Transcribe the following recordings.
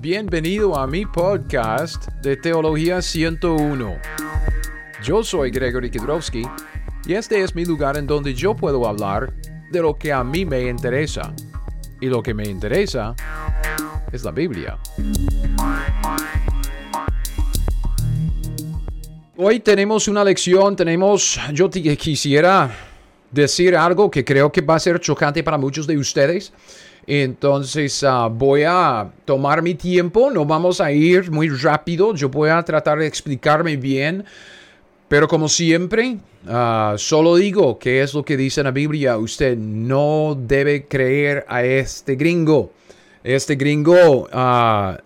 Bienvenido a mi podcast de Teología 101. Yo soy Gregory Kidrowski y este es mi lugar en donde yo puedo hablar de lo que a mí me interesa. Y lo que me interesa es la Biblia. Hoy tenemos una lección, tenemos, yo quisiera decir algo que creo que va a ser chocante para muchos de ustedes. Entonces ah, voy a tomar mi tiempo, no vamos a ir muy rápido, yo voy a tratar de explicarme bien, pero como siempre, ah, solo digo qué es lo que dice la Biblia, usted no debe creer a este gringo. Este gringo ah,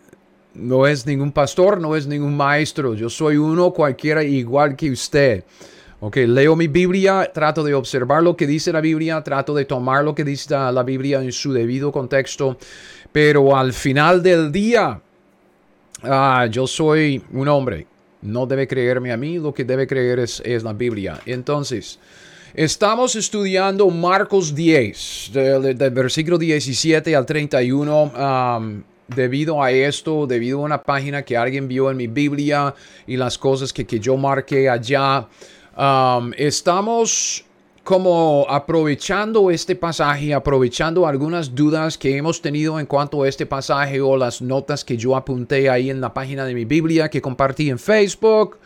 no es ningún pastor, no es ningún maestro, yo soy uno cualquiera igual que usted. Ok, leo mi Biblia, trato de observar lo que dice la Biblia, trato de tomar lo que dice la Biblia en su debido contexto, pero al final del día, ah, yo soy un hombre, no debe creerme a mí, lo que debe creer es, la Biblia. Entonces, estamos estudiando Marcos 10, del, versículo 17 al 31. debido a esto, debido a una página que alguien vio en mi Biblia y las cosas que, que yo marqué allá, Estamos como aprovechando este pasaje, aprovechando algunas dudas que hemos tenido en cuanto a este pasaje o las notas que yo apunté ahí en la página de mi Biblia que compartí en Facebook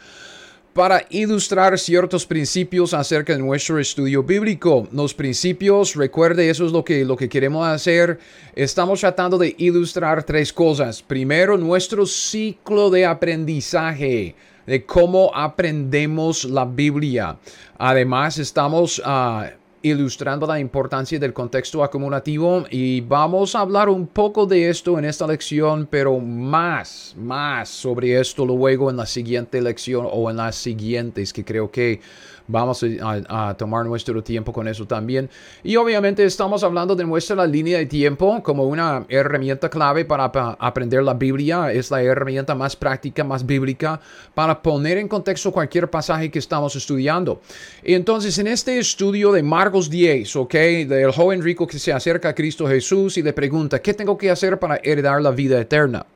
para ilustrar ciertos principios acerca de nuestro estudio bíblico. Los principios, recuerde, eso es lo que, lo que queremos hacer. Estamos tratando de ilustrar tres cosas. Primero, nuestro ciclo de aprendizaje de cómo aprendemos la Biblia. Además, estamos uh, ilustrando la importancia del contexto acumulativo y vamos a hablar un poco de esto en esta lección, pero más, más sobre esto luego en la siguiente lección o en las siguientes que creo que Vamos a, tomar nuestro tiempo con eso también. Y obviamente estamos hablando de nuestra línea de tiempo como una herramienta clave para, aprender la Biblia. Es la herramienta más práctica, más bíblica para poner en contexto cualquier pasaje que estamos estudiando. Entonces en este estudio de Marcos 10, ¿ok? Del joven rico que se acerca a Cristo Jesús y le pregunta, ¿qué tengo que hacer para heredar la vida eterna?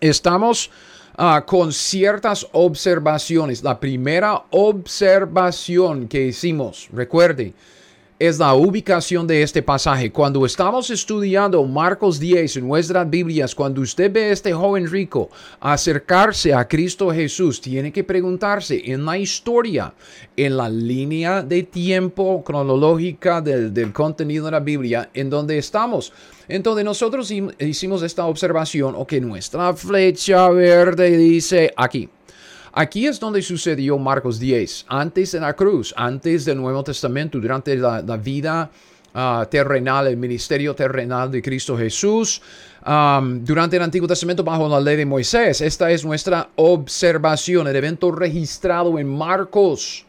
Estamos Ah, con ciertas observaciones. La primera observación que hicimos, recuerde, es la ubicación de este pasaje. Cuando estamos estudiando Marcos 10 en nuestras Biblias, cuando usted ve a este joven rico acercarse a Cristo Jesús, tiene que preguntarse en la historia, en la línea de tiempo cronológica del, del contenido de la Biblia, en donde estamos. Entonces nosotros hicimos esta observación, ok, nuestra flecha verde dice aquí. Aquí es donde sucedió Marcos 10, antes de la cruz, antes del Nuevo Testamento, durante la, vida ah, terrenal, el ministerio terrenal de Cristo Jesús, durante el Antiguo Testamento bajo la ley de Moisés. Esta es nuestra observación, el evento registrado en Marcos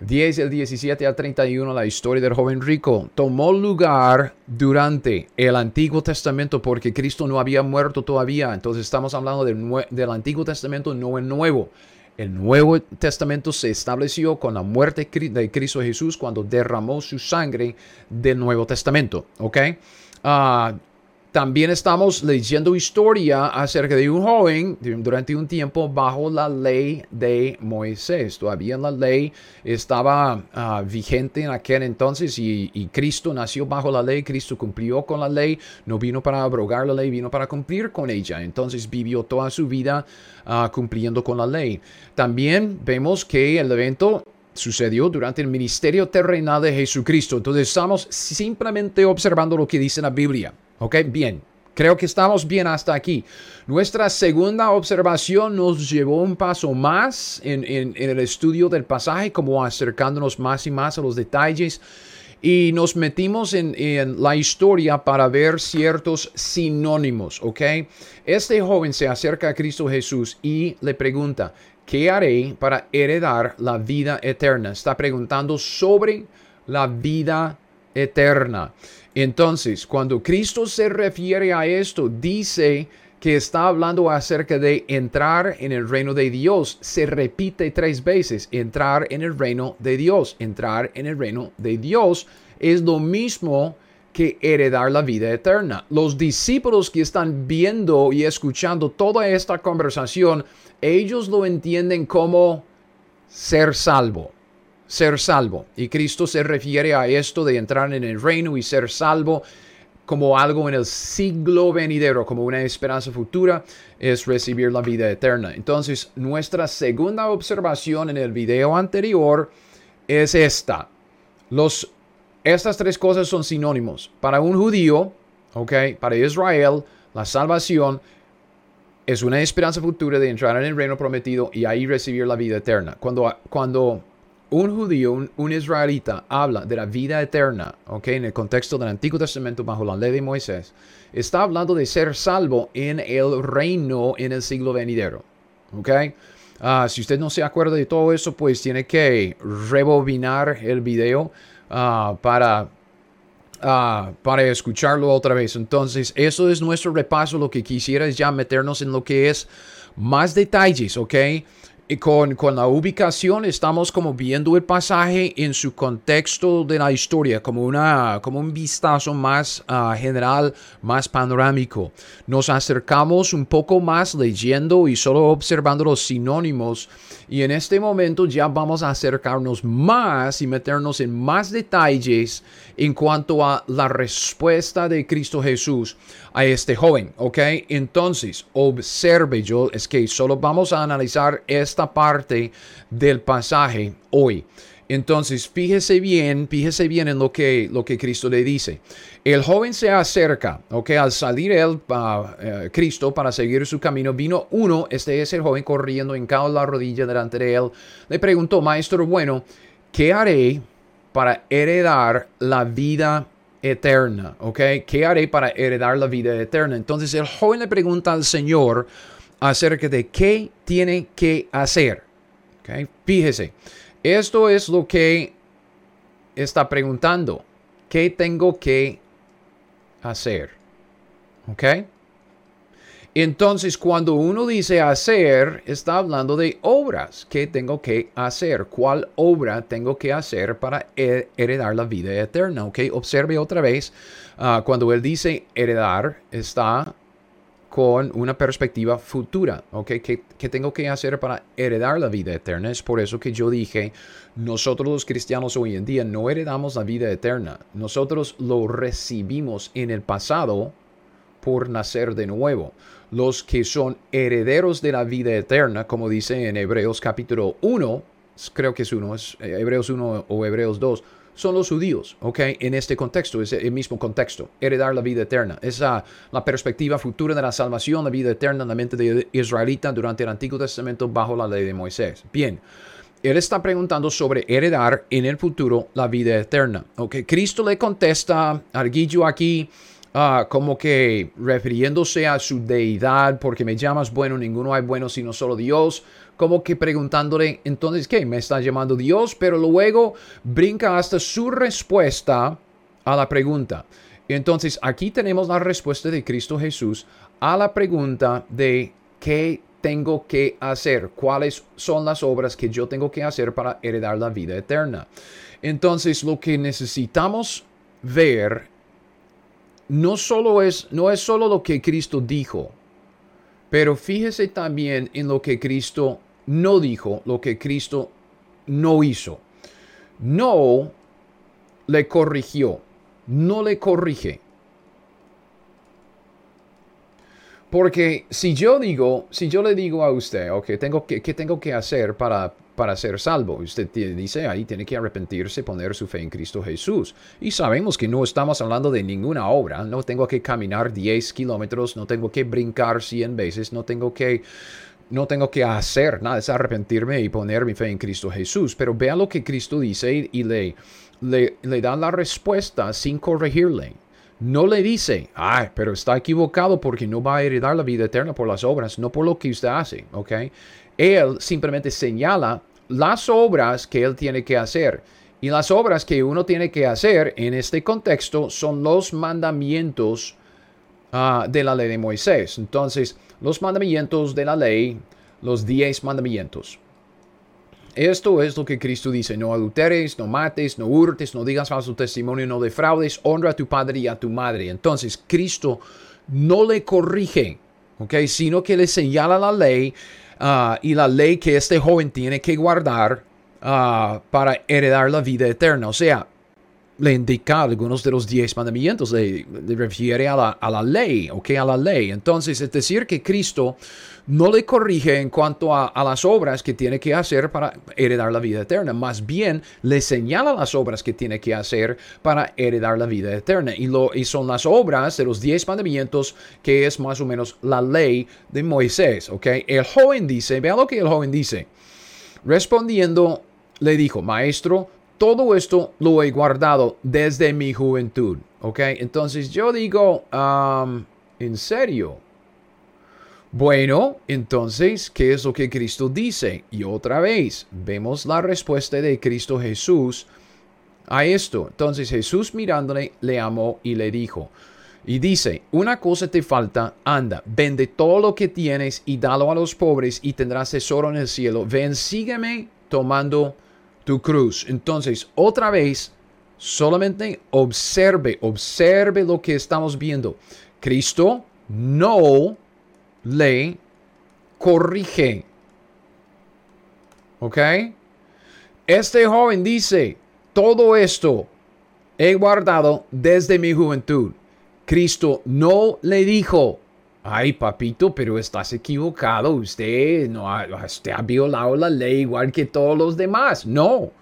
10, el 17 al 31, la historia del joven rico, tomó lugar durante el Antiguo Testamento porque Cristo no había muerto todavía. Entonces estamos hablando del, del Antiguo Testamento, no el Nuevo. El Nuevo Testamento se estableció con la muerte de Cristo Jesús cuando derramó su sangre del Nuevo Testamento. ¿Ok? Uh, también estamos leyendo historia acerca de un joven durante un tiempo bajo la ley de Moisés. Todavía la ley estaba ah, vigente en aquel entonces y, Cristo nació bajo la ley, Cristo cumplió con la ley, no vino para abrogar la ley, vino para cumplir con ella. Entonces vivió toda su vida ah, cumpliendo con la ley. También vemos que el evento sucedió durante el ministerio terrenal de Jesucristo. Entonces estamos simplemente observando lo que dice la Biblia. Ok, bien. Creo que estamos bien hasta aquí. Nuestra segunda observación nos llevó un paso más en, el estudio del pasaje, como acercándonos más y más a los detalles. Y nos metimos en, en, la historia para ver ciertos sinónimos, ¿ok? Este joven se acerca a Cristo Jesús y le pregunta, ¿qué haré para heredar la vida eterna? Está preguntando sobre la vida eterna. Entonces, cuando Cristo se refiere a esto, dice que está hablando acerca de entrar en el reino de Dios. Se repite tres veces, entrar en el reino de Dios. Entrar en el reino de Dios es lo mismo que heredar la vida eterna. Los discípulos que están viendo y escuchando toda esta conversación, ellos lo entienden como ser salvo. Ser salvo. Y Cristo se refiere a esto de entrar en el reino y ser salvo como algo en el siglo venidero, como una esperanza futura, es recibir la vida eterna. Entonces, nuestra segunda observación en el video anterior es esta. Los, estas tres cosas son sinónimos. Para un judío, ¿ok? Para Israel, la salvación es una esperanza futura de entrar en el reino prometido y ahí recibir la vida eterna. Cuando, cuando un judío, un, israelita, habla de la vida eterna, ¿ok? En el contexto del Antiguo Testamento bajo la ley de Moisés, está hablando de ser salvo en el reino en el siglo venidero, ¿ok? Ah, si usted no se acuerda de todo eso, pues tiene que rebobinar el video ah, para, ah, para escucharlo otra vez. Entonces, eso es nuestro repaso. Lo que quisiera es ya meternos en lo que es más detalles, ¿ok? Con, con, la ubicación estamos como viendo el pasaje en su contexto de la historia, como, una, como un vistazo más ah, general, más panorámico. Nos acercamos un poco más leyendo y solo observando los sinónimos y en este momento ya vamos a acercarnos más y meternos en más detalles en cuanto a la respuesta de Cristo Jesús a este joven, ¿ok? Entonces, observe, yo es que solo vamos a analizar esta parte del pasaje hoy. Entonces, fíjese bien, fíjese bien en lo que, lo que Cristo le dice. El joven se acerca, ¿ok? Al salir él, uh, Cristo, para seguir su camino, vino uno, este es el joven corriendo, en cada la rodilla delante de él. Le preguntó, maestro, bueno, ¿qué haré para heredar la vida eterna, ¿ok? ¿Qué haré para heredar la vida eterna? Entonces el joven le pregunta al Señor acerca de qué tiene que hacer, ¿ok? Fíjese, esto es lo que está preguntando. ¿Qué tengo que hacer? ¿Ok? Entonces, cuando uno dice hacer, está hablando de obras. ¿Qué tengo que hacer? ¿Cuál obra tengo que hacer para heredar la vida eterna? ¿Ok? Observe otra vez, ah, cuando él dice heredar, está con una perspectiva futura, ¿ok? ¿Qué, ¿Qué, tengo que hacer para heredar la vida eterna? Es por eso que yo dije, nosotros los cristianos hoy en día no heredamos la vida eterna, nosotros lo recibimos en el pasado por nacer de nuevo los que son herederos de la vida eterna, como dice en Hebreos capítulo 1, creo que es uno, es eh, Hebreos 1 o Hebreos 2, son los judíos, ¿ok? En este contexto, es el mismo contexto, heredar la vida eterna. Esa la perspectiva futura de la salvación, la vida eterna en la mente de israelita durante el Antiguo Testamento bajo la ley de Moisés. Bien, él está preguntando sobre heredar en el futuro la vida eterna, ¿ok? Cristo le contesta, Arguillo aquí, Ah, como que refiriéndose a su deidad, porque me llamas bueno, ninguno hay bueno sino solo Dios, como que preguntándole, entonces, ¿qué? Me está llamando Dios, pero luego brinca hasta su respuesta a la pregunta. Entonces, aquí tenemos la respuesta de Cristo Jesús a la pregunta de qué tengo que hacer, cuáles son las obras que yo tengo que hacer para heredar la vida eterna. Entonces, lo que necesitamos ver no solo es, no es solo lo que Cristo dijo, pero fíjese también en lo que Cristo no dijo, lo que Cristo no hizo. No le corrigió, no le corrige. Porque si yo digo, si yo le digo a usted, ok, tengo que, ¿qué tengo que hacer para para ser salvo. Usted dice ahí tiene que arrepentirse, poner su fe en Cristo Jesús. Y sabemos que no estamos hablando de ninguna obra. No tengo que caminar 10 kilómetros, no tengo que brincar 100 veces, no tengo que no tengo que hacer nada, es arrepentirme y poner mi fe en Cristo Jesús. Pero vea lo que Cristo dice y le, le, le da la respuesta sin corregirle. No le dice, ay, pero está equivocado porque no va a heredar la vida eterna por las obras, no por lo que usted hace, ¿ok? Él simplemente señala las obras que él tiene que hacer. Y las obras que uno tiene que hacer en este contexto son los mandamientos ah, de la ley de Moisés. Entonces, los mandamientos de la ley, los diez mandamientos. Esto es lo que Cristo dice, no adulteres, no mates, no hurtes, no digas falso testimonio, no defraudes, honra a tu padre y a tu madre. Entonces, Cristo no le corrige, ¿ok? Sino que le señala la ley ah, y la ley que este joven tiene que guardar ah, para heredar la vida eterna. O sea, le indica algunos de los diez mandamientos, le, refiere a la, a la, ley, ¿ok? A la ley. Entonces, es decir, que Cristo no le corrige en cuanto a, las obras que tiene que hacer para heredar la vida eterna, más bien le señala las obras que tiene que hacer para heredar la vida eterna. Y, lo, y son las obras de los diez mandamientos que es más o menos la ley de Moisés, ¿ok? El joven dice, vea lo que el joven dice. Respondiendo, le dijo, maestro, todo esto lo he guardado desde mi juventud. ¿Ok? Entonces yo digo, um, ¿en serio? Bueno, entonces, ¿qué es lo que Cristo dice? Y otra vez, vemos la respuesta de Cristo Jesús a esto. Entonces Jesús mirándole, le amó y le dijo, y dice, una cosa te falta, anda, vende todo lo que tienes y dalo a los pobres y tendrás tesoro en el cielo. Ven, sígueme tomando tu cruz. Entonces, otra vez, solamente observe, observe lo que estamos viendo. Cristo no le corrige. ¿Ok? Este joven dice, todo esto he guardado desde mi juventud. Cristo no le dijo, Ay, papito, pero estás equivocado. Usted no ha, usted ha violado la ley igual que todos los demás. No.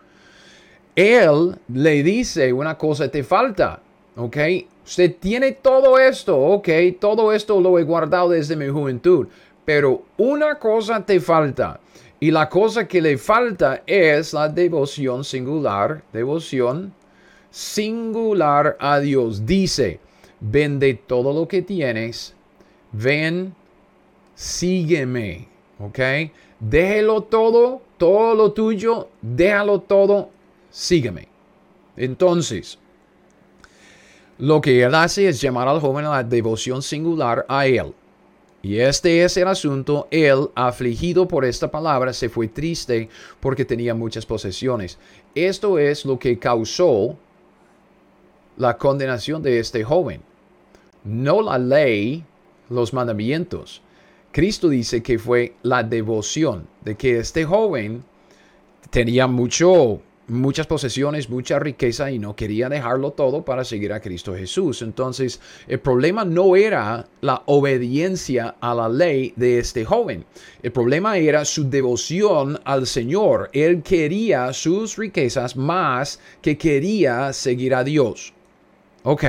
Él le dice una cosa te falta. ¿Ok? Usted tiene todo esto. ¿Ok? Todo esto lo he guardado desde mi juventud. Pero una cosa te falta. Y la cosa que le falta es la devoción singular. Devoción singular a Dios. Dice, vende todo lo que tienes ven, sígueme, ¿ok? Déjelo todo, todo lo tuyo, déjalo todo, sígueme. Entonces, lo que él hace es llamar al joven a la devoción singular a él. Y este es el asunto. Él, afligido por esta palabra, se fue triste porque tenía muchas posesiones. Esto es lo que causó la condenación de este joven. No la ley los mandamientos. Cristo dice que fue la devoción de que este joven tenía mucho, muchas posesiones, mucha riqueza y no quería dejarlo todo para seguir a Cristo Jesús. Entonces, el problema no era la obediencia a la ley de este joven. El problema era su devoción al Señor. Él quería sus riquezas más que quería seguir a Dios. Ok.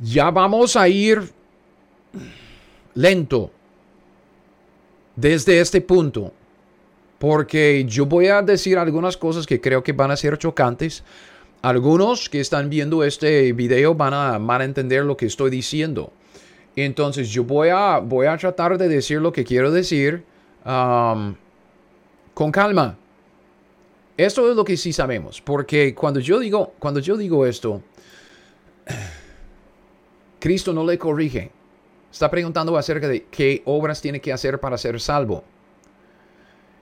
Ya vamos a ir lento desde este punto, porque yo voy a decir algunas cosas que creo que van a ser chocantes. Algunos que están viendo este video van a, van entender lo que estoy diciendo. Entonces yo voy a, voy a tratar de decir lo que quiero decir um, con calma. Esto es lo que sí sabemos, porque cuando yo digo, cuando yo digo esto, Cristo no le corrige. Está preguntando acerca de qué obras tiene que hacer para ser salvo.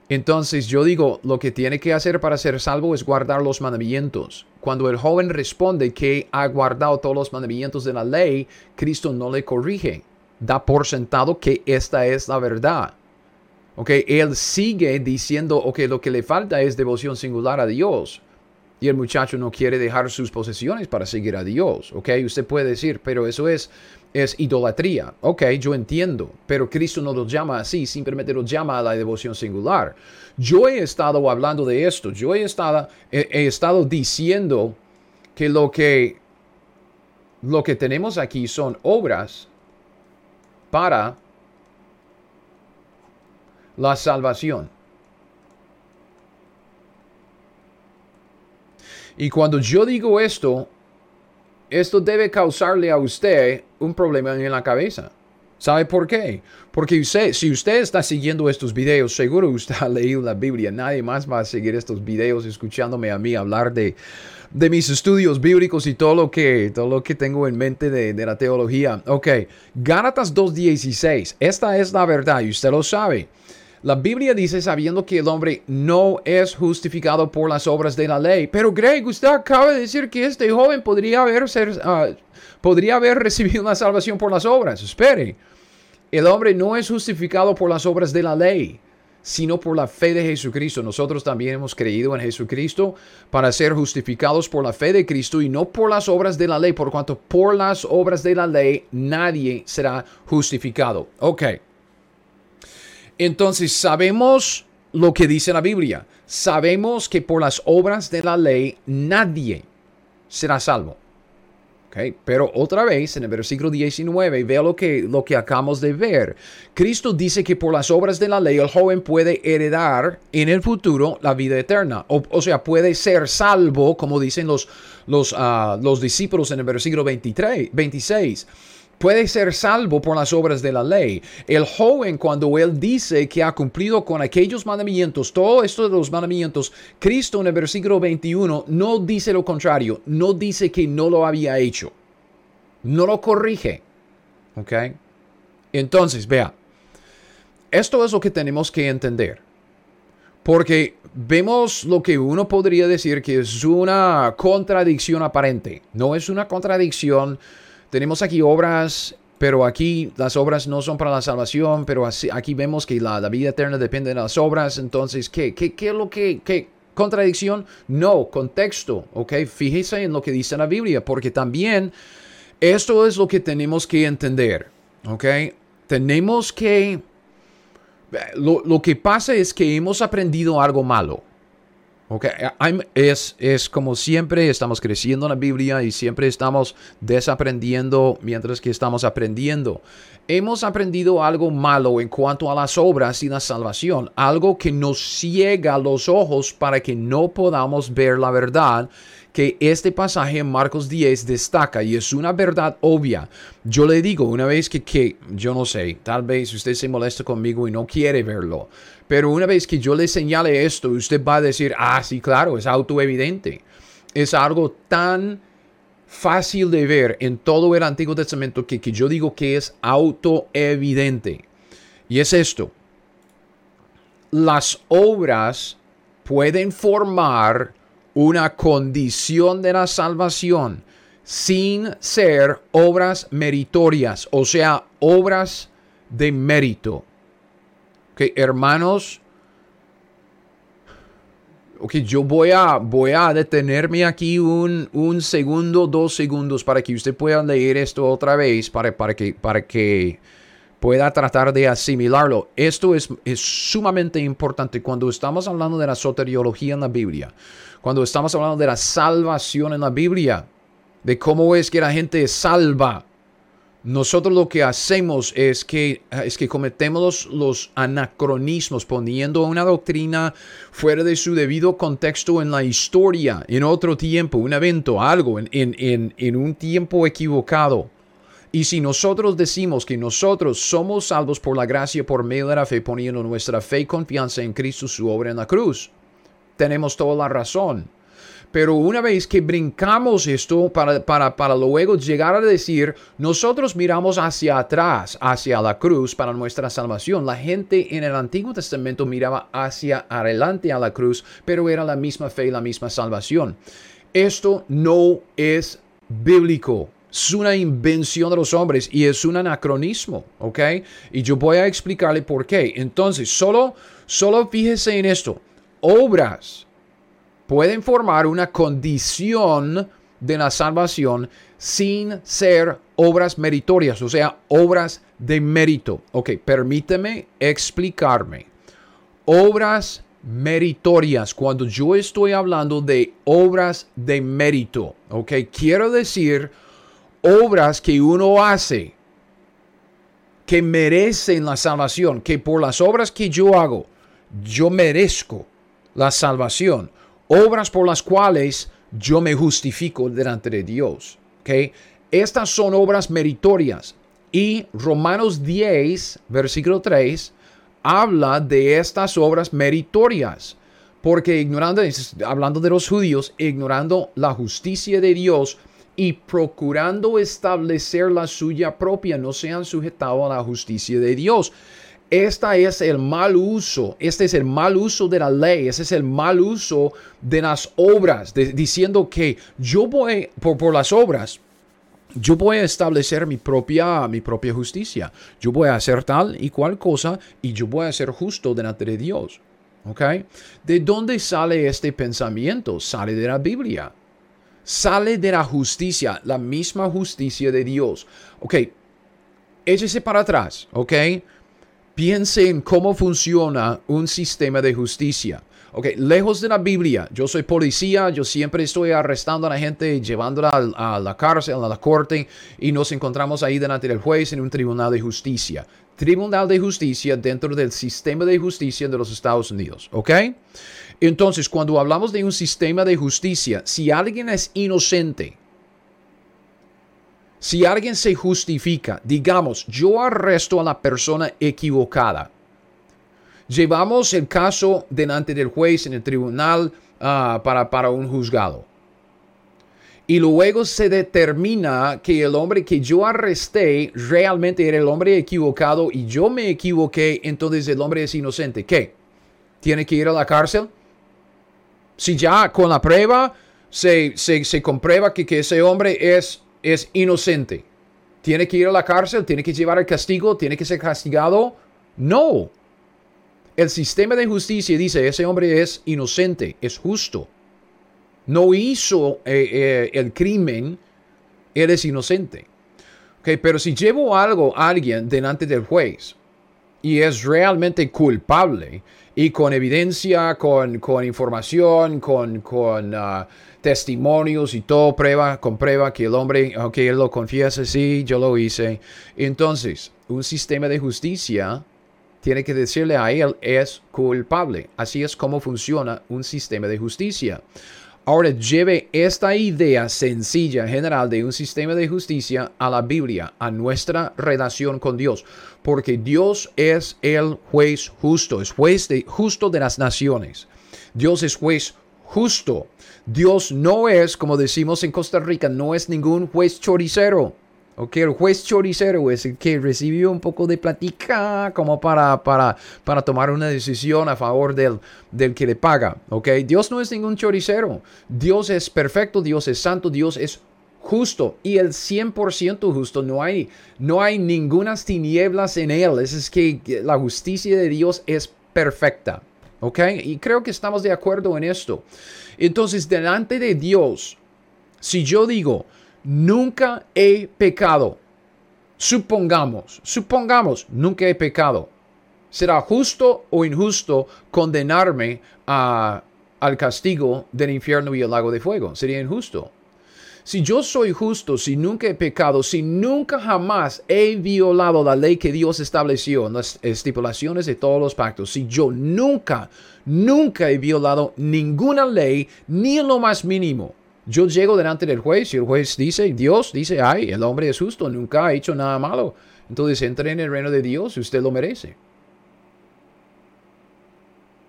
Entonces yo digo, lo que tiene que hacer para ser salvo es guardar los mandamientos. Cuando el joven responde que ha guardado todos los mandamientos de la ley, Cristo no le corrige. Da por sentado que esta es la verdad. Ok, él sigue diciendo, ok, lo que le falta es devoción singular a Dios. Y el muchacho no quiere dejar sus posesiones para seguir a Dios. Ok, usted puede decir, pero eso es es idolatría. Ok, yo entiendo, pero Cristo no lo llama así, simplemente lo llama a la devoción singular. Yo he estado hablando de esto, yo he estado, he, estado diciendo que lo, que lo que tenemos aquí son obras para la salvación. Y cuando yo digo esto, esto debe causarle a usted un problema en la cabeza. ¿Sabe por qué? Porque usted, si usted está siguiendo estos videos, seguro usted ha leído la Biblia. Nadie más va a seguir estos videos escuchándome a mí hablar de, de mis estudios bíblicos y todo lo que, todo lo que tengo en mente de, de la teología. Ok, Gálatas 2.16. Esta es la verdad y usted lo sabe. La Biblia dice sabiendo que el hombre no es justificado por las obras de la ley. Pero Greg, usted acaba de decir que este joven podría haber, ser, ah, podría haber recibido una salvación por las obras. Espere. El hombre no es justificado por las obras de la ley, sino por la fe de Jesucristo. Nosotros también hemos creído en Jesucristo para ser justificados por la fe de Cristo y no por las obras de la ley, por cuanto por las obras de la ley nadie será justificado. Ok. Entonces sabemos lo que dice la Biblia. Sabemos que por las obras de la ley nadie será salvo. Okay. Pero otra vez, en el versículo 19, veo lo que, lo que acabamos de ver. Cristo dice que por las obras de la ley el joven puede heredar en el futuro la vida eterna. O, sea, puede ser salvo, como dicen los, los, ah, los discípulos en el versículo 23, 26 puede ser salvo por las obras de la ley. El joven, cuando él dice que ha cumplido con aquellos mandamientos, todo esto de los mandamientos, Cristo en el versículo 21 no dice lo contrario, no dice que no lo había hecho, no lo corrige. ¿Ok? Entonces, vea, esto es lo que tenemos que entender. Porque vemos lo que uno podría decir que es una contradicción aparente. No es una contradicción tenemos aquí obras, pero aquí las obras no son para la salvación, pero aquí vemos que la, vida eterna depende de las obras. Entonces, ¿qué, qué, qué es lo que... Qué, ¿Contradicción? No, contexto, ¿ok? Fíjese en lo que dice la Biblia, porque también esto es lo que tenemos que entender, ¿ok? Tenemos que... Lo, lo que pasa es que hemos aprendido algo malo. Okay. Es, es como siempre, estamos creciendo en la Biblia y siempre estamos desaprendiendo mientras que estamos aprendiendo. Hemos aprendido algo malo en cuanto a las obras y la salvación, algo que nos ciega los ojos para que no podamos ver la verdad que este pasaje en Marcos 10 destaca y es una verdad obvia. Yo le digo una vez que, que yo no sé, tal vez usted se molesta conmigo y no quiere verlo, pero una vez que yo le señale esto, usted va a decir, ah, sí, claro, es autoevidente. Es algo tan fácil de ver en todo el Antiguo Testamento que, que yo digo que es autoevidente. Y es esto. Las obras pueden formar una condición de la salvación sin ser obras meritorias, o sea, obras de mérito. Ok, hermanos, ok, yo voy a, voy a detenerme aquí un, un, segundo, dos segundos para que usted pueda leer esto otra vez, para, para, que, para que pueda tratar de asimilarlo. Esto es, es sumamente importante cuando estamos hablando de la soteriología en la Biblia cuando estamos hablando de la salvación en la Biblia, de cómo es que la gente salva. Nosotros lo que hacemos es que, es que cometemos los, anacronismos, poniendo una doctrina fuera de su debido contexto en la historia, en otro tiempo, un evento, algo, en, en, en un tiempo equivocado. Y si nosotros decimos que nosotros somos salvos por la gracia por medio de la fe, poniendo nuestra fe y confianza en Cristo, su obra en la cruz, tenemos toda la razón. Pero una vez que brincamos esto para, para, para, luego llegar a decir, nosotros miramos hacia atrás, hacia la cruz para nuestra salvación. La gente en el Antiguo Testamento miraba hacia adelante a la cruz, pero era la misma fe y la misma salvación. Esto no es bíblico. Es una invención de los hombres y es un anacronismo, ¿ok? Y yo voy a explicarle por qué. Entonces, solo, solo fíjese en esto obras pueden formar una condición de la salvación sin ser obras meritorias, o sea, obras de mérito. Ok, permíteme explicarme. Obras meritorias, cuando yo estoy hablando de obras de mérito, ok, quiero decir obras que uno hace que merecen la salvación, que por las obras que yo hago, yo merezco la salvación, obras por las cuales yo me justifico delante de Dios. ¿okay? Estas son obras meritorias. Y Romanos 10, versículo 3, habla de estas obras meritorias. Porque ignorando, hablando de los judíos, ignorando la justicia de Dios y procurando establecer la suya propia, no se han sujetado a la justicia de Dios. Este es el mal uso, este es el mal uso de la ley, ese es el mal uso de las obras, diciendo que yo voy por, por las obras, yo voy a establecer mi propia, mi propia justicia. Yo voy a hacer tal y cual cosa y yo voy a ser justo delante de Dios. ¿Ok? ¿De dónde sale este pensamiento? Sale de la Biblia. Sale de la justicia, la misma justicia de Dios. Ok, échese para atrás, ¿ok? Piense en cómo funciona un sistema de justicia. Ok, lejos de la Biblia, yo soy policía, yo siempre estoy arrestando a la gente, llevándola a, la cárcel, a la corte, y nos encontramos ahí delante del juez en un tribunal de justicia. Tribunal de justicia dentro del sistema de justicia de los Estados Unidos, ¿ok? Entonces, cuando hablamos de un sistema de justicia, si alguien es inocente, si alguien se justifica, digamos, yo arresto a la persona equivocada. Llevamos el caso delante del juez en el tribunal ah, para, para un juzgado. Y luego se determina que el hombre que yo arresté realmente era el hombre equivocado y yo me equivoqué, entonces el hombre es inocente. ¿Qué? ¿Tiene que ir a la cárcel? Si ya con la prueba se, se, comprueba que, que ese hombre es es inocente. ¿Tiene que ir a la cárcel? ¿Tiene que llevar el castigo? ¿Tiene que ser castigado? No. El sistema de justicia dice, ese hombre es inocente, es justo. No hizo eh, eh, el crimen, él es inocente. Okay, pero si llevo algo a alguien delante del juez y es realmente culpable y con evidencia, con, con información, con, con uh, testimonios y todo prueba, comprueba que el hombre, aunque él lo confiesa, sí, yo lo hice. Entonces, un sistema de justicia tiene que decirle a él es culpable. Así es como funciona un sistema de justicia. Ahora lleve esta idea sencilla general de un sistema de justicia a la Biblia, a nuestra relación con Dios, porque Dios es el juez justo, es juez de, justo de las naciones. Dios es juez justo. Dios no es, como decimos en Costa Rica, no es ningún juez choricero. Ok, el juez choricero es el que recibió un poco de platica como para, para, para tomar una decisión a favor del, del que le paga. Ok, Dios no es ningún choricero. Dios es perfecto, Dios es santo, Dios es justo y el 100% justo. No hay, no hay ninguna tinieblas en él. Es, que la justicia de Dios es perfecta. ¿Ok? Y creo que estamos de acuerdo en esto. Entonces, delante de Dios, si yo digo, nunca he pecado, supongamos, supongamos, nunca he pecado, ¿será justo o injusto condenarme al castigo del infierno y el lago de fuego? Sería injusto. Si yo soy justo, si nunca he pecado, si nunca jamás he violado la ley que Dios estableció en las estipulaciones de todos los pactos, si yo nunca, nunca he violado ninguna ley, ni en lo más mínimo, yo llego delante del juez y el juez dice, Dios dice, ay, el hombre es justo, nunca ha hecho nada malo. Entonces entre en el reino de Dios y usted lo merece.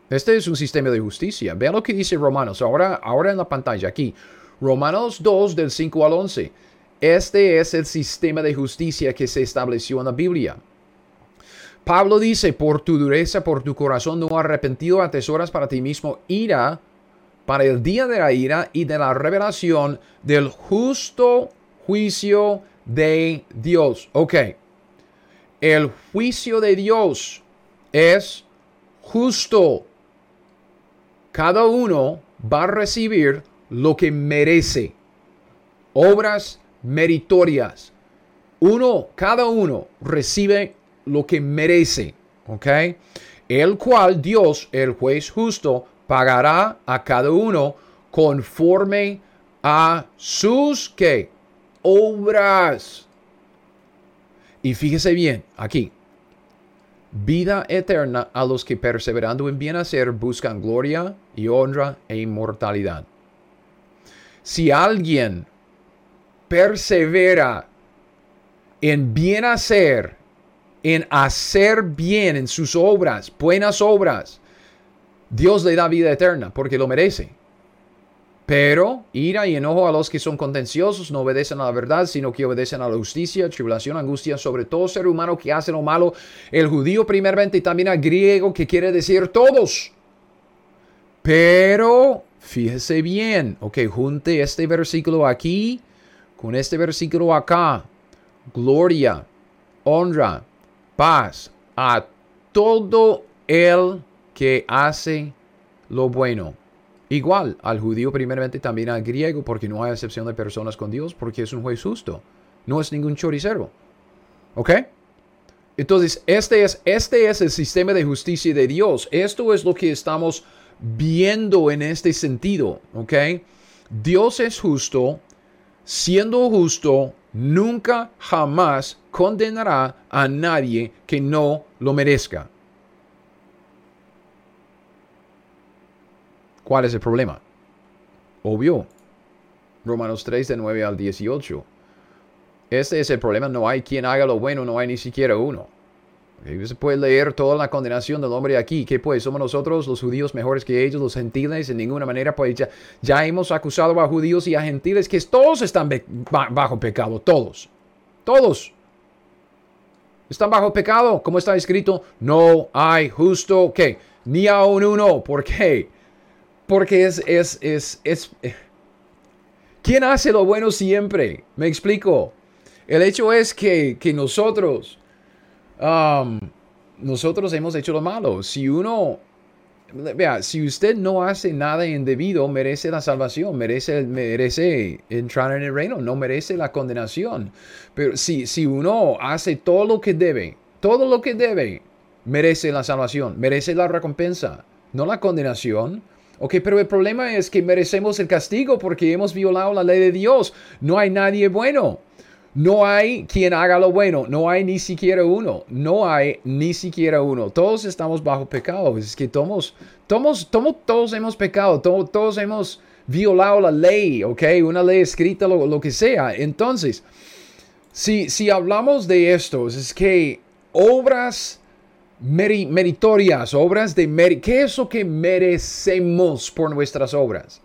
Este es un sistema de justicia. Vea lo que dice Romanos. Ahora, ahora en la pantalla, aquí. Romanos 2 del 5 al 11. Este es el sistema de justicia que se estableció en la Biblia. Pablo dice, por tu dureza, por tu corazón no arrepentido, atesoras para ti mismo ira para el día de la ira y de la revelación del justo juicio de Dios. Ok, el juicio de Dios es justo. Cada uno va a recibir lo que merece. Obras meritorias. Uno, cada uno recibe lo que merece. ¿Ok? El cual Dios, el juez justo, pagará a cada uno conforme a sus obras. Y fíjese bien, aquí. Vida eterna a los que perseverando en bien hacer buscan gloria y honra e inmortalidad si alguien persevera en bien hacer, en hacer bien en sus obras, buenas obras, Dios le da vida eterna porque lo merece. Pero ira y enojo a los que son contenciosos no obedecen a la verdad, sino que obedecen a la justicia, tribulación, angustia sobre todo ser humano que hace lo malo, el judío primeramente y también al griego que quiere decir todos. Pero fíjese bien, ok, junte este versículo aquí con este versículo acá. Gloria, honra, paz a todo el que hace lo bueno Igual al judío primeramente también al griego, porque no hay excepción de personas con Dios, porque es un juez justo. No es ningún choricero. ¿Ok? Entonces, este es, este es el sistema de justicia de Dios. Esto es lo que estamos viendo en este sentido. ¿Ok? Dios es justo. Siendo justo, nunca jamás condenará a nadie que no lo merezca. ¿Cuál es el problema? Obvio. Romanos 3 de 9 al 18. Este es el problema. No hay quien haga lo bueno, no hay ni siquiera uno. Se puede leer toda la condenación del hombre aquí. ¿Qué pues? ¿Somos nosotros los judíos mejores que ellos, los gentiles? En ninguna manera, pues ya, ya hemos acusado a judíos y a gentiles que todos están bajo pecado. Todos. Todos. Están bajo pecado. Como está escrito, no hay justo que ni aún uno. ¿Por qué? Porque es, es, es, es... Eh, ¿Quién hace lo bueno siempre? Me explico. El hecho es que, que nosotros, nosotros hemos hecho lo malo. Si uno, vea, si usted no hace nada indebido, merece la salvación, merece, merece entrar en el reino, no merece la condenación. Pero si, si uno hace todo lo que debe, todo lo que debe, merece la salvación, merece la recompensa, no la condenación. Ok, pero el problema es que merecemos el castigo porque hemos violado la ley de Dios. No hay nadie bueno. No hay quien haga lo bueno. No hay ni siquiera uno. No hay ni siquiera uno. Todos estamos bajo pecado. Es que todos, todos, todos, todos hemos pecado. Todos, todos hemos violado la ley. Ok, una ley escrita, lo, lo que sea. Entonces, si, si hablamos de esto, es que obras meritorias, obras de mérito. ¿Qué es lo que merecemos por nuestras obras?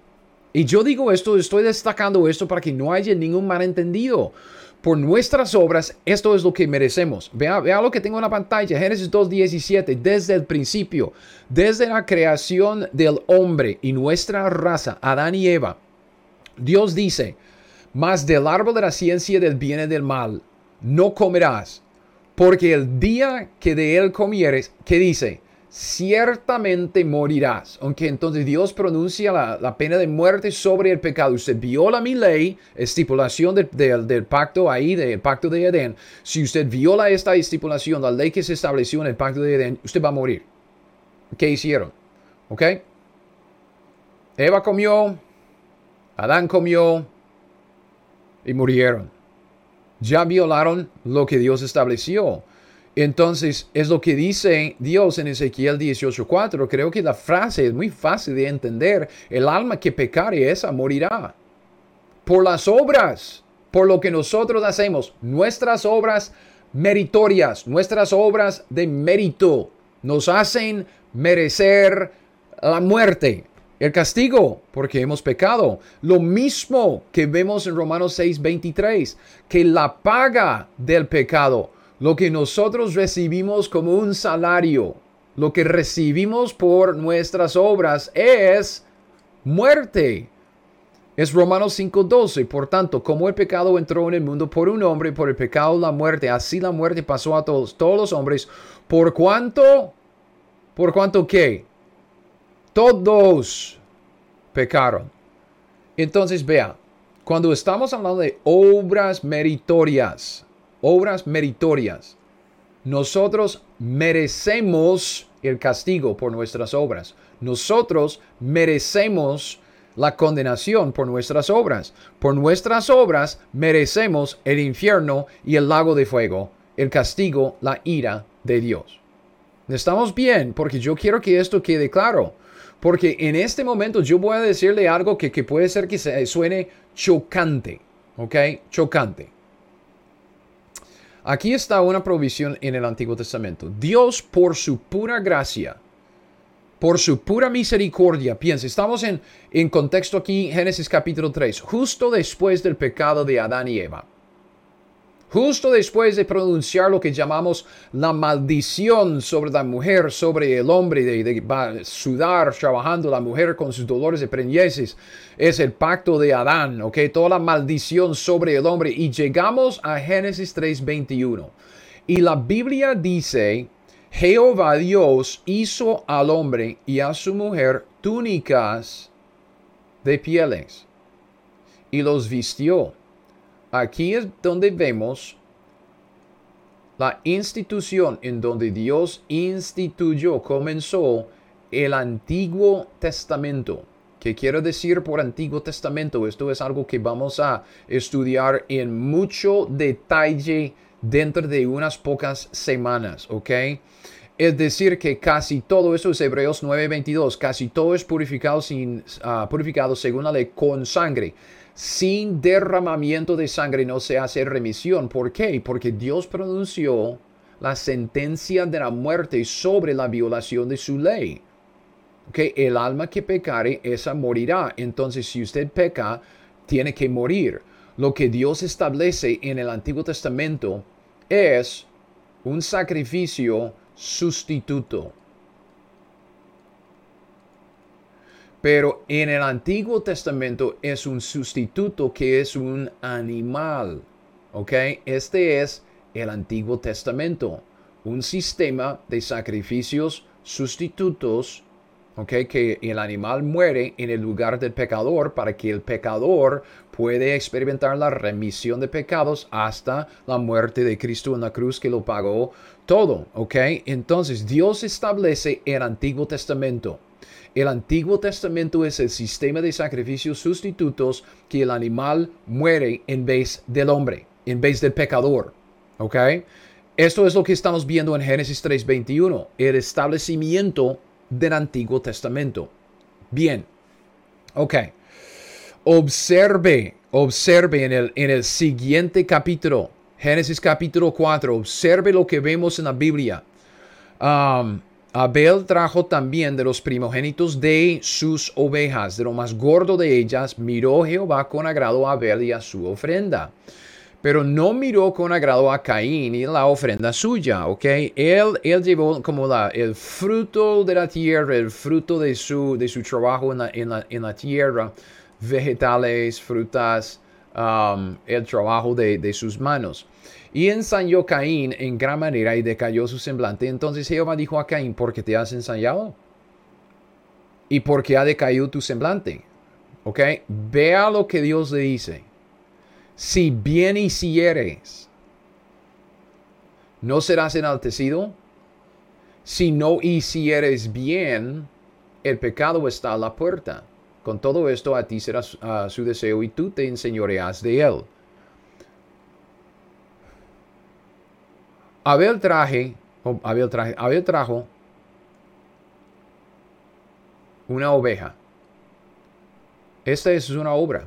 Y yo digo esto, estoy destacando esto para que no haya ningún malentendido. Por nuestras obras, esto es lo que merecemos. Vea, vea lo que tengo en la pantalla, Génesis 2.17, desde el principio, desde la creación del hombre y nuestra raza, Adán y Eva. Dios dice, mas del árbol de la ciencia del bien y del mal no comerás porque el día que de él comieres, ¿qué dice? Ciertamente morirás. Aunque entonces Dios pronuncia la, pena de muerte sobre el pecado. Usted viola mi ley, estipulación del pacto ahí, del pacto de Edén. Si usted viola esta estipulación, la ley que se estableció en el pacto de Edén, usted va a morir. ¿Qué hicieron? ¿Ok? Eva comió, Adán comió y murieron ya violaron lo que Dios estableció. Entonces, es lo que dice Dios en Ezequiel 18:4. Creo que la frase es muy fácil de entender. El alma que pecare, esa morirá. Por las obras, por lo que nosotros hacemos, nuestras obras meritorias, nuestras obras de mérito, nos hacen merecer la muerte el castigo porque hemos pecado. Lo mismo que vemos en Romanos 6, 23, que la paga del pecado, lo que nosotros recibimos como un salario, lo que recibimos por nuestras obras es muerte. Es Romanos 5:12. Por tanto, como el pecado entró en el mundo por un hombre, por el pecado la muerte, así la muerte pasó a todos, todos los hombres. ¿Por cuánto? ¿Por cuánto qué? Todos pecaron. Entonces, vea, cuando estamos hablando de obras meritorias, obras meritorias, nosotros merecemos el castigo por nuestras obras. Nosotros merecemos la condenación por nuestras obras. Por nuestras obras merecemos el infierno y el lago de fuego, el castigo, la ira de Dios. Estamos bien, porque yo quiero que esto quede claro. Porque en este momento yo voy a decirle algo que, puede ser que se suene chocante. ¿Ok? Chocante. Aquí está una provisión en el Antiguo Testamento. Dios por su pura gracia por su pura misericordia, piensa, estamos en, en contexto aquí, Génesis capítulo 3, justo después del pecado de Adán y Eva. Justo después de pronunciar lo que llamamos la maldición sobre la mujer, sobre el hombre, de, sudar trabajando la mujer con sus dolores de preñeces, es el pacto de Adán, ¿ok? Toda la maldición sobre el hombre. Y llegamos a Génesis 3:21. Y la Biblia dice, Jehová Dios hizo al hombre y a su mujer túnicas de pieles y los vistió Aquí es donde vemos la institución en donde Dios instituyó, comenzó el Antiguo Testamento. ¿Qué quiero decir por Antiguo Testamento? Esto es algo que vamos a estudiar en mucho detalle dentro de unas pocas semanas, ¿ok? Es decir, que casi todo eso es Hebreos 9:22, casi todo es purificado, sin, ah, purificado según la ley con sangre sin derramamiento de sangre no se hace remisión. ¿Por qué? Porque Dios pronunció la sentencia de la muerte sobre la violación de su ley. Que el alma que pecare, esa morirá. Entonces, si usted peca, tiene que morir. Lo que Dios establece en el Antiguo Testamento es un sacrificio sustituto. Pero en el Antiguo Testamento es un sustituto que es un animal. ¿Ok? Este es el Antiguo Testamento. Un sistema de sacrificios sustitutos. ¿Ok? Que el animal muere en el lugar del pecador para que el pecador puede experimentar la remisión de pecados hasta la muerte de Cristo en la cruz que lo pagó todo. ¿Ok? Entonces Dios establece el Antiguo Testamento. El Antiguo Testamento es el sistema de sacrificios sustitutos que el animal muere en vez del hombre, en vez del pecador. ¿Ok? Esto es lo que estamos viendo en Génesis 3:21, el establecimiento del Antiguo Testamento. Bien. Ok. Observe, observe en el, en el siguiente capítulo, Génesis capítulo 4, observe lo que vemos en la Biblia. Um, Abel trajo también de los primogénitos de sus ovejas, de lo más gordo de ellas, miró Jehová con agrado a Abel y a su ofrenda. Pero no miró con agrado a Caín y la ofrenda suya, ¿ok? Él, él llevó como la, el fruto de la tierra, el fruto de su, de su trabajo en la, en la, tierra, vegetales, frutas, um, el trabajo de, de sus manos. Y ensañó Caín en gran manera y decayó su semblante. Entonces Jehová dijo a Caín, ¿por qué te has ensañado? ¿Y por qué ha decaído tu semblante? ¿Ok? Vea lo que Dios le dice. Si bien hicieres, ¿no serás enaltecido? Si no hicieres bien, el pecado está a la puerta. Con todo esto a ti será su deseo y tú te enseñoreas de él. Abel traje, Abel traje, Abel trajo una oveja. Esta es una obra.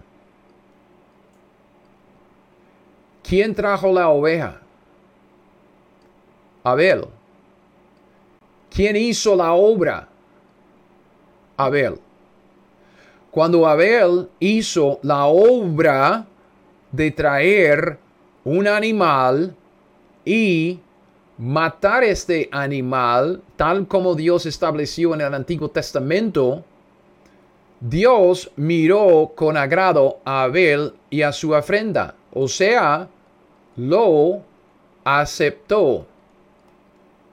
¿Quién trajo la oveja? Abel. ¿Quién hizo la obra? Abel. Cuando Abel hizo la obra de traer un animal y matar este animal, tal como Dios estableció en el Antiguo Testamento, Dios miró con agrado a Abel y a su ofrenda, o sea, lo aceptó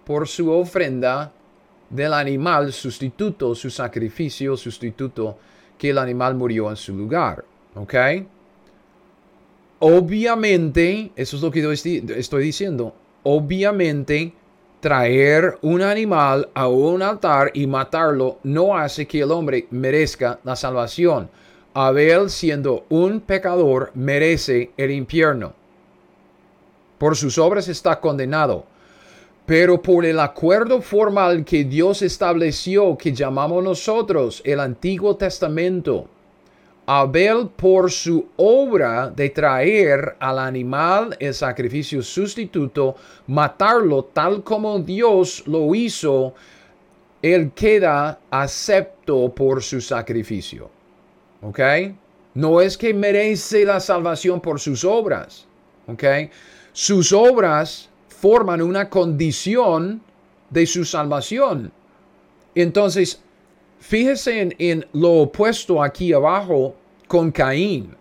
por su ofrenda del animal sustituto, su sacrificio sustituto, que el animal murió en su lugar. ¿Ok? Obviamente, eso es lo que estoy diciendo, obviamente traer un animal a un altar y matarlo no hace que el hombre merezca la salvación. Abel siendo un pecador merece el infierno. Por sus obras está condenado. Pero por el acuerdo formal que Dios estableció, que llamamos nosotros el Antiguo Testamento, Abel por su obra de traer al animal el sacrificio sustituto, matarlo tal como Dios lo hizo, él queda acepto por su sacrificio. ¿Ok? No es que merece la salvación por sus obras. ¿Ok? Sus obras forman una condición de su salvación. Entonces, fíjese en, en lo opuesto aquí abajo con Caín.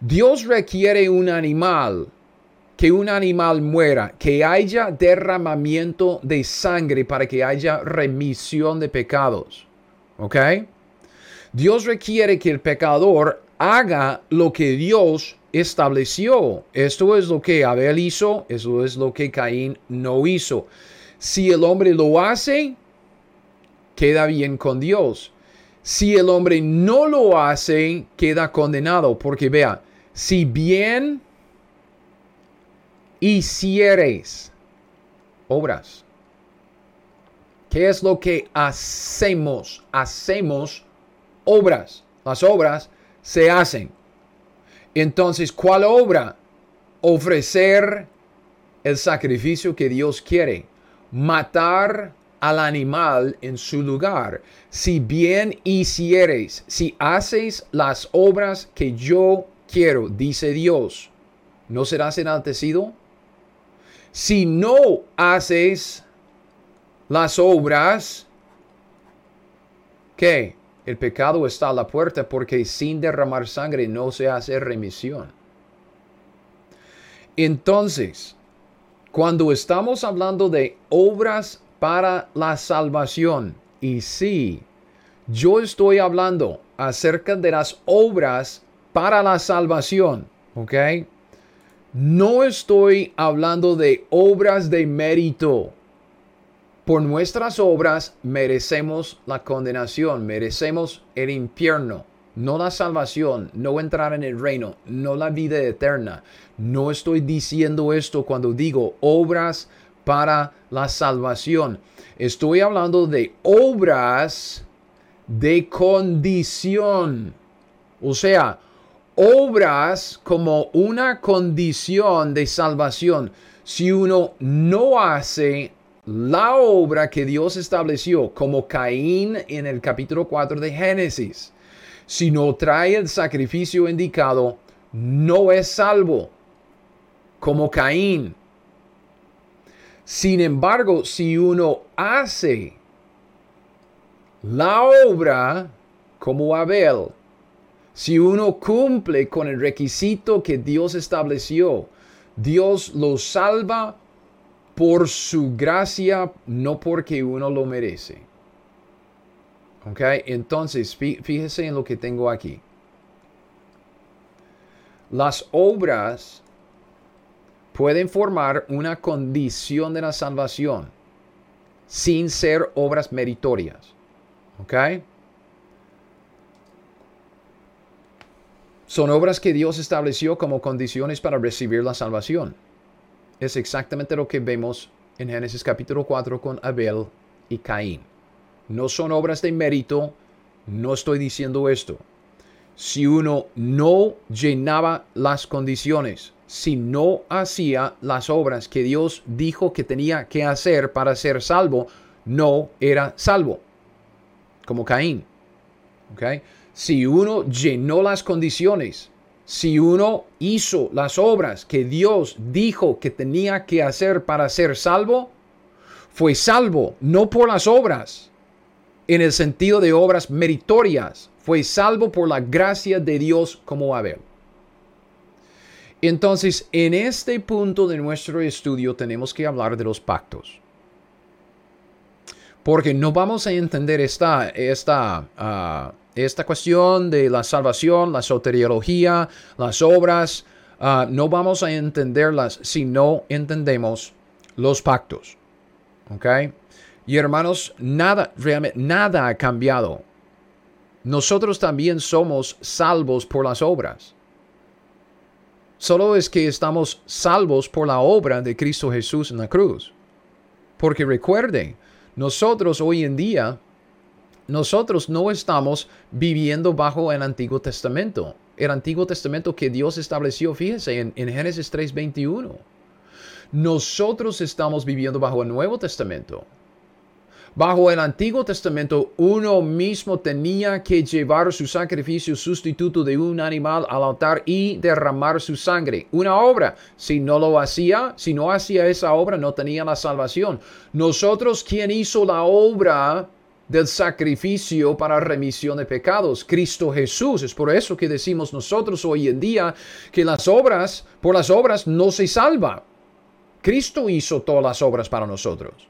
Dios requiere un animal, que un animal muera, que haya derramamiento de sangre para que haya remisión de pecados. ¿Ok? Dios requiere que el pecador haga lo que Dios estableció. Esto es lo que Abel hizo, eso es lo que Caín no hizo. Si el hombre lo hace, queda bien con Dios. Si el hombre no lo hace, queda condenado. Porque vea, si bien hiciereis obras, ¿qué es lo que hacemos? Hacemos obras. Las obras se hacen. Entonces, ¿cuál obra? Ofrecer el sacrificio que Dios quiere. Matar al animal en su lugar. Si bien hiciereis, si haces las obras que yo quiero, dice Dios, ¿no serás enaltecido? Si no haces las obras, ¿qué? El pecado está a la puerta porque sin derramar sangre no se hace remisión. Entonces, cuando estamos hablando de obras para la salvación, y sí, yo estoy hablando acerca de las obras para la salvación, ¿ok? No estoy hablando de obras de mérito. Por nuestras obras merecemos la condenación, merecemos el infierno, no la salvación, no entrar en el reino, no la vida eterna. No estoy diciendo esto cuando digo obras para la salvación. Estoy hablando de obras de condición. O sea, obras como una condición de salvación. Si uno no hace la obra que Dios estableció, como Caín en el capítulo 4 de Génesis, si no trae el sacrificio indicado, no es salvo, como Caín. Sin embargo, si uno hace la obra como Abel, si uno cumple con el requisito que Dios estableció, Dios lo salva por su gracia, no porque uno lo merece. ¿Ok? Entonces, fíjese en lo que tengo aquí. Las obras pueden formar una condición de la salvación sin ser obras meritorias. ¿Ok? Son obras que Dios estableció como condiciones para recibir la salvación. Es exactamente lo que vemos en Génesis capítulo 4 con Abel y Caín. No son obras de mérito, no estoy diciendo esto. Si uno no llenaba las condiciones, si no hacía las obras que Dios dijo que tenía que hacer para ser salvo, no era salvo, como Caín. ¿Okay? si uno llenó las condiciones, si uno hizo las obras que Dios dijo que tenía que hacer para ser salvo, fue salvo no por las obras, en el sentido de obras meritorias, fue salvo por la gracia de Dios como Abel. Entonces, en este punto de nuestro estudio tenemos que hablar de los pactos. Porque no vamos a entender esta, esta ah, esta cuestión de la salvación, la soteriología, las obras, ah, no vamos a entenderlas si no entendemos los pactos. ¿Ok? Y hermanos, nada, realmente, nada ha cambiado. Nosotros también somos salvos por las obras. Solo es que estamos salvos por la obra de Cristo Jesús en la cruz. Porque recuerden, nosotros hoy en día nosotros no estamos viviendo bajo el Antiguo Testamento. El Antiguo Testamento que Dios estableció, fíjese, en, Génesis 3:21. Nosotros estamos viviendo bajo el Nuevo Testamento. Bajo el Antiguo Testamento, uno mismo tenía que llevar su sacrificio sustituto de un animal al altar y derramar su sangre. Una obra. Si no lo hacía, si no hacía esa obra, no tenía la salvación. Nosotros, ¿quién hizo la obra del sacrificio para remisión de pecados, Cristo Jesús. Es por eso que decimos nosotros hoy en día que las obras, por las obras no se salva. Cristo hizo todas las obras para nosotros.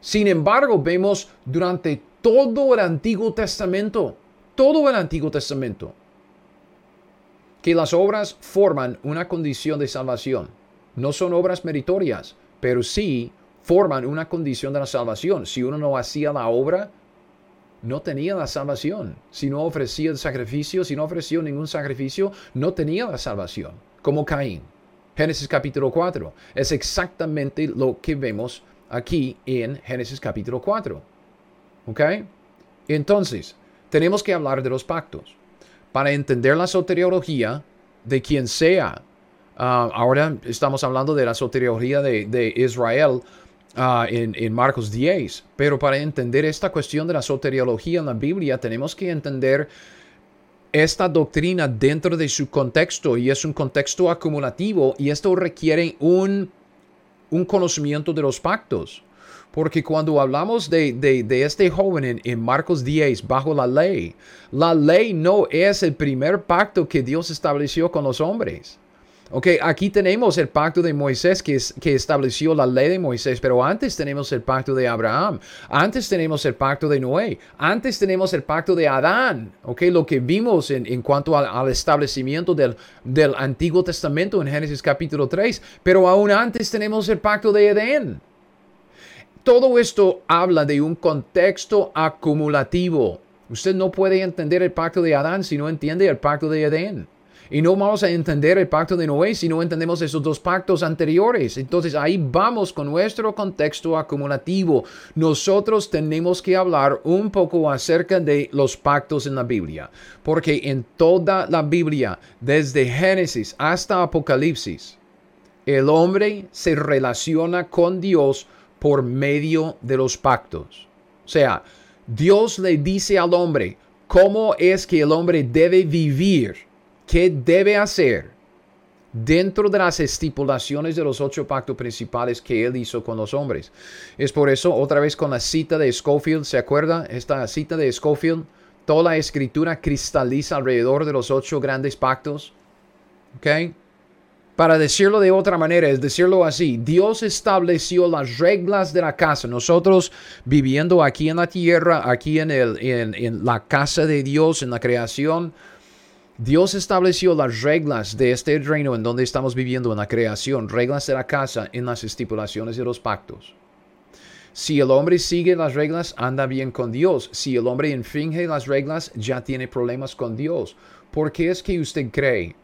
Sin embargo, vemos durante todo el Antiguo Testamento, todo el Antiguo Testamento, que las obras forman una condición de salvación. No son obras meritorias, pero sí forman una condición de la salvación. Si uno no hacía la obra, no tenía la salvación. Si no ofrecía el sacrificio, si no ofreció ningún sacrificio, no tenía la salvación, como Caín. Génesis capítulo 4 es exactamente lo que vemos aquí en Génesis capítulo 4. ¿Ok? Entonces, tenemos que hablar de los pactos. Para entender la soteriología de quien sea, ah, ahora estamos hablando de la soteriología de, Israel ah, en, en, Marcos 10, pero para entender esta cuestión de la soteriología en la Biblia, tenemos que entender esta doctrina dentro de su contexto y es un contexto acumulativo y esto requiere un un conocimiento de los pactos. Porque cuando hablamos de, este joven en, Marcos 10 bajo la ley, la ley no es el primer pacto que Dios estableció con los hombres. Ok, aquí tenemos el pacto de Moisés que, que estableció la ley de Moisés, pero antes tenemos el pacto de Abraham, antes tenemos el pacto de Noé, antes tenemos el pacto de Adán, ok, lo que vimos en, en cuanto al, establecimiento del, del Antiguo Testamento en Génesis capítulo 3, pero aún antes tenemos el pacto de Edén. Todo esto habla de un contexto acumulativo. Usted no puede entender el pacto de Adán si no entiende el pacto de Edén. Y no vamos a entender el pacto de Noé si no entendemos esos dos pactos anteriores. Entonces ahí vamos con nuestro contexto acumulativo. Nosotros tenemos que hablar un poco acerca de los pactos en la Biblia. Porque en toda la Biblia, desde Génesis hasta Apocalipsis, el hombre se relaciona con Dios por medio de los pactos. O sea, Dios le dice al hombre cómo es que el hombre debe vivir ¿Qué debe hacer dentro de las estipulaciones de los ocho pactos principales que él hizo con los hombres? Es por eso, otra vez con la cita de Schofield, ¿se acuerda? Esta cita de Schofield, toda la escritura cristaliza alrededor de los ocho grandes pactos. ¿Ok? Para decirlo de otra manera, es decirlo así, Dios estableció las reglas de la casa. Nosotros viviendo aquí en la tierra, aquí en, el, en, en la casa de Dios, en la creación, Dios estableció las reglas de este reino en donde estamos viviendo en la creación, reglas de la casa en las estipulaciones de los pactos. Si el hombre sigue las reglas, anda bien con Dios. Si el hombre infringe las reglas, ya tiene problemas con Dios. ¿Por qué es que usted cree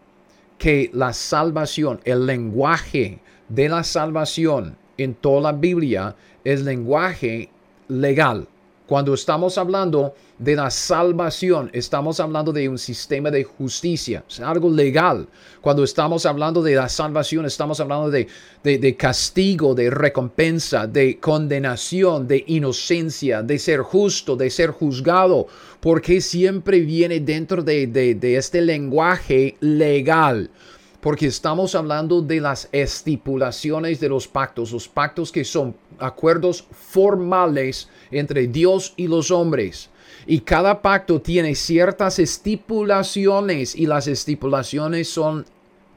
que la salvación, el lenguaje de la salvación en toda la Biblia es lenguaje legal? Cuando estamos hablando de la salvación, estamos hablando de un sistema de justicia, es algo legal. Cuando estamos hablando de la salvación, estamos hablando de, de, castigo, de recompensa, de condenación, de inocencia, de ser justo, de ser juzgado, porque siempre viene dentro de, de este lenguaje legal porque estamos hablando de las estipulaciones de los pactos, los pactos que son acuerdos formales entre Dios y los hombres. Y cada pacto tiene ciertas estipulaciones y las estipulaciones son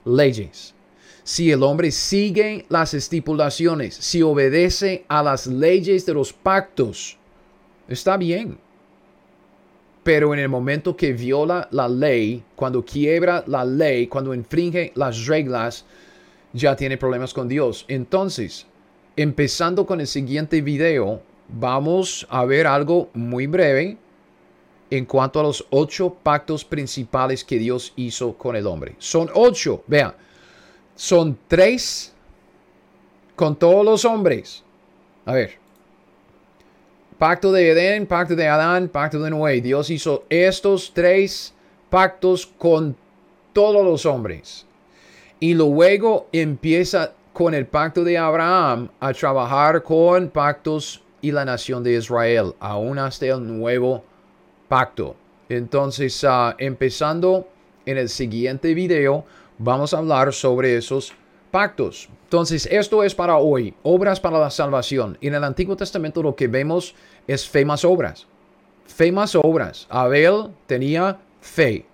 leyes. Si el hombre sigue las estipulaciones, si obedece a las leyes de los pactos, está bien. Pero en el momento que viola la ley, cuando quiebra la ley, cuando infringe las reglas, ya tiene problemas con Dios. Entonces, empezando con el siguiente video, vamos a ver algo muy breve en cuanto a los ocho pactos principales que Dios hizo con el hombre. Son ocho, vean, son tres con todos los hombres. A ver, pacto de Edén, pacto de Adán, pacto de Noé. Dios hizo estos tres pactos con todos los hombres. Y luego empieza con el pacto de Abraham a trabajar con pactos y la nación de Israel, aún hasta el nuevo pacto. Entonces, ah, empezando en el siguiente video, vamos a hablar sobre esos pactos. Entonces, esto es para hoy, obras para la salvación. En el Antiguo Testamento lo que vemos es fe más obras. Fe más obras. Abel tenía fe.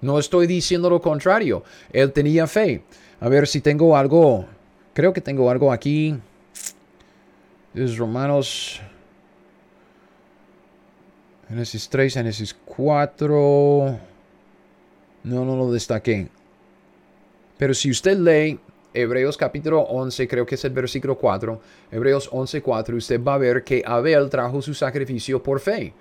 No estoy diciendo lo contrario. Él tenía fe. A ver si tengo algo. Creo que tengo algo aquí. Es Romanos. Génesis 3, Génesis 4. No, no lo destaqué. Pero si usted lee Hebreos capítulo 11, creo que es el versículo 4, Hebreos 11, 4, usted va a ver que Abel trajo su sacrificio por fe.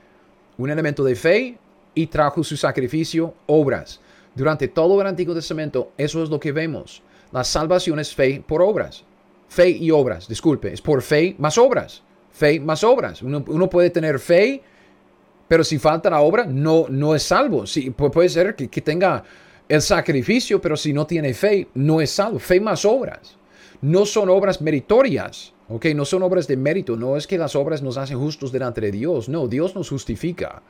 Un elemento de fe y trajo su sacrificio, obras. Durante todo el Antiguo Testamento, eso es lo que vemos. La salvación es fe por obras. Fe y obras, disculpe, es por fe más obras. Fe más obras. Uno, puede tener fe, pero si falta la obra, no, no es salvo. Sí, puede ser que, que tenga el sacrificio, pero si no tiene fe, no es salvo. Fe más obras. No son obras meritorias. ¿ok? No son obras de mérito. No es que las obras nos hacen justos delante de Dios. No, Dios nos justifica.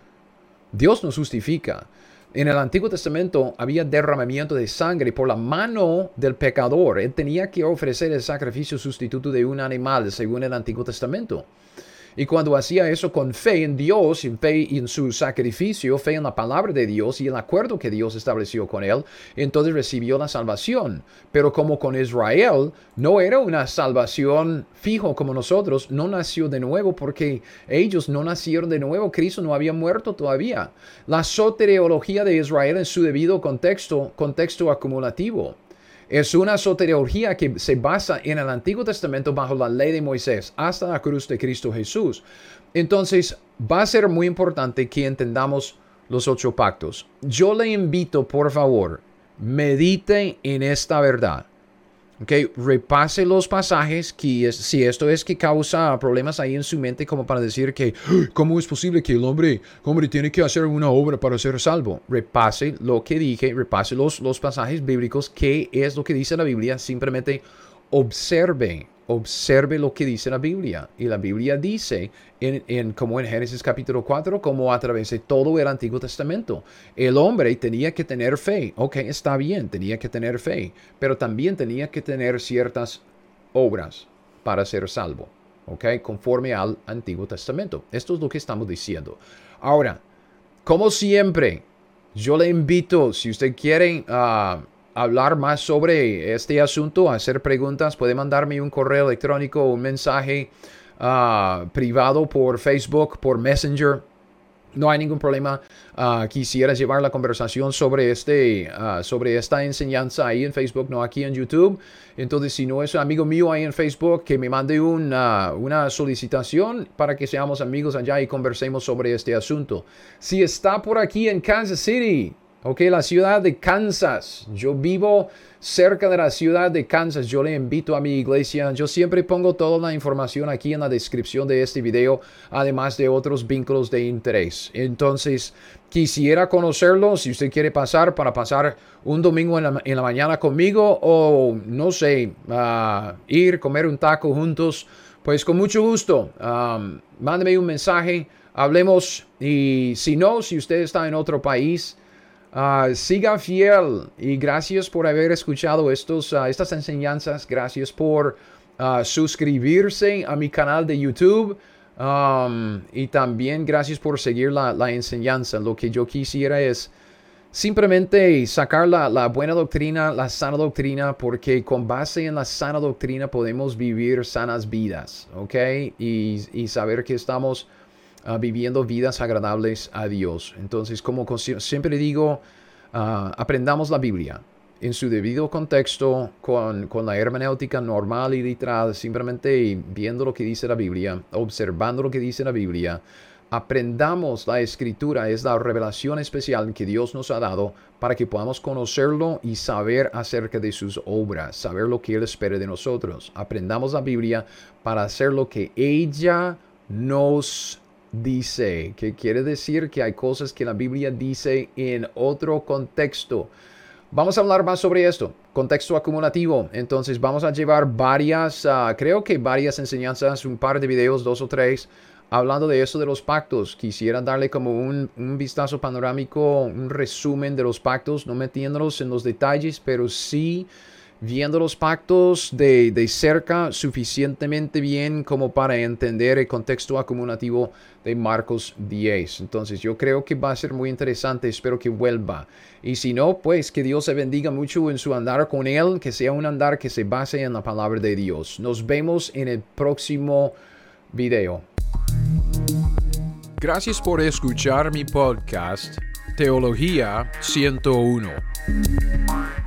Dios nos justifica. En el Antiguo Testamento había derramamiento de sangre por la mano del pecador. Él tenía que ofrecer el sacrificio sustituto de un animal, según el Antiguo Testamento. Y cuando hacía eso con fe en Dios, en fe en su sacrificio, fe en la palabra de Dios y el acuerdo que Dios estableció con él, entonces recibió la salvación. Pero como con Israel, no era una salvación fijo como nosotros, no nació de nuevo porque ellos no nacieron de nuevo, Cristo no había muerto todavía. La soteriología de Israel en su debido contexto, contexto acumulativo. Es una soteriología que se basa en el Antiguo Testamento bajo la ley de Moisés hasta la cruz de Cristo Jesús. Entonces, va a ser muy importante que entendamos los ocho pactos. Yo le invito, por favor, medite en esta verdad. Okay, repase los pasajes, que si esto es que causa problemas ahí en su mente como para decir que, ¿cómo es posible que el hombre, hombre tiene que hacer una obra para ser salvo? Repase lo que dije, repase los, los pasajes bíblicos, qué es lo que dice la Biblia, simplemente observe observe lo que dice la Biblia. Y la Biblia dice, en, como en Génesis capítulo 4, como a través de todo el Antiguo Testamento, el hombre tenía que tener fe. Ok, está bien, tenía que tener fe, pero también tenía que tener ciertas obras para ser salvo. Ok, conforme al Antiguo Testamento. Esto es lo que estamos diciendo. Ahora, como siempre, yo le invito, si usted quiere... Uh, hablar más sobre este asunto, hacer preguntas, puede mandarme un correo electrónico, un mensaje ah, privado por Facebook, por Messenger. No hay ningún problema. Uh, llevar la conversación sobre, este, ah, sobre esta enseñanza ahí en Facebook, no aquí en YouTube. Entonces, si no es un amigo mío ahí en Facebook, que me mande una, una solicitación para que seamos amigos allá y conversemos sobre este asunto. Si está por aquí en Kansas City, Ok, la ciudad de Kansas. Yo vivo cerca de la ciudad de Kansas. Yo le invito a mi iglesia. Yo siempre pongo toda la información aquí en la descripción de este video, además de otros vínculos de interés. Entonces, quisiera conocerlo. Si usted quiere pasar para pasar un domingo en la, mañana conmigo o, no sé, uh, ir, comer un taco juntos, pues con mucho gusto. Um, mándeme un mensaje. Hablemos y si no, si usted está en otro país, Ah, siga fiel y gracias por haber escuchado estos, ah, estas enseñanzas. Gracias por ah, suscribirse a mi canal de YouTube. Um, y también gracias por seguir la, la, enseñanza. Lo que yo quisiera es simplemente sacar la, la, buena doctrina, la sana doctrina, porque con base en la sana doctrina podemos vivir sanas vidas, ¿ok? Y, y saber que estamos Ah, viviendo vidas agradables a Dios. Entonces, como siempre digo, ah, aprendamos la Biblia en su debido contexto, con, con, la hermenéutica normal y literal, simplemente viendo lo que dice la Biblia, observando lo que dice la Biblia. Aprendamos la escritura, es la revelación especial que Dios nos ha dado para que podamos conocerlo y saber acerca de sus obras, saber lo que Él espera de nosotros. Aprendamos la Biblia para hacer lo que ella nos dice, que quiere decir que hay cosas que la Biblia dice en otro contexto. Vamos a hablar más sobre esto. contexto acumulativo. Entonces vamos a llevar varias, ah, creo que varias enseñanzas, un par de videos, dos o tres, hablando de eso de los pactos. Quisiera darle como un, un vistazo panorámico, un resumen de los pactos, no metiéndolos en los detalles, pero sí viendo los pactos de, de, cerca suficientemente bien como para entender el contexto acumulativo de Marcos 10. Entonces yo creo que va a ser muy interesante, espero que vuelva. Y si no, pues que Dios se bendiga mucho en su andar con Él, que sea un andar que se base en la palabra de Dios. Nos vemos en el próximo video. Gracias por escuchar mi podcast Teología 101.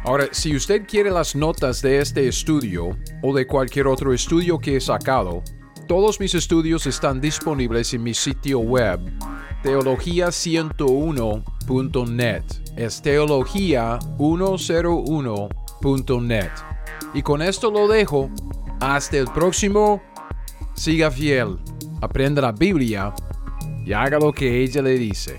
Ahora, si usted quiere las notas de este estudio o de cualquier otro estudio que he sacado, todos mis estudios están disponibles en mi sitio web teología101.net. Es teología101.net. Y con esto lo dejo. Hasta el próximo. Siga fiel. Aprenda la Biblia y haga lo que ella le dice.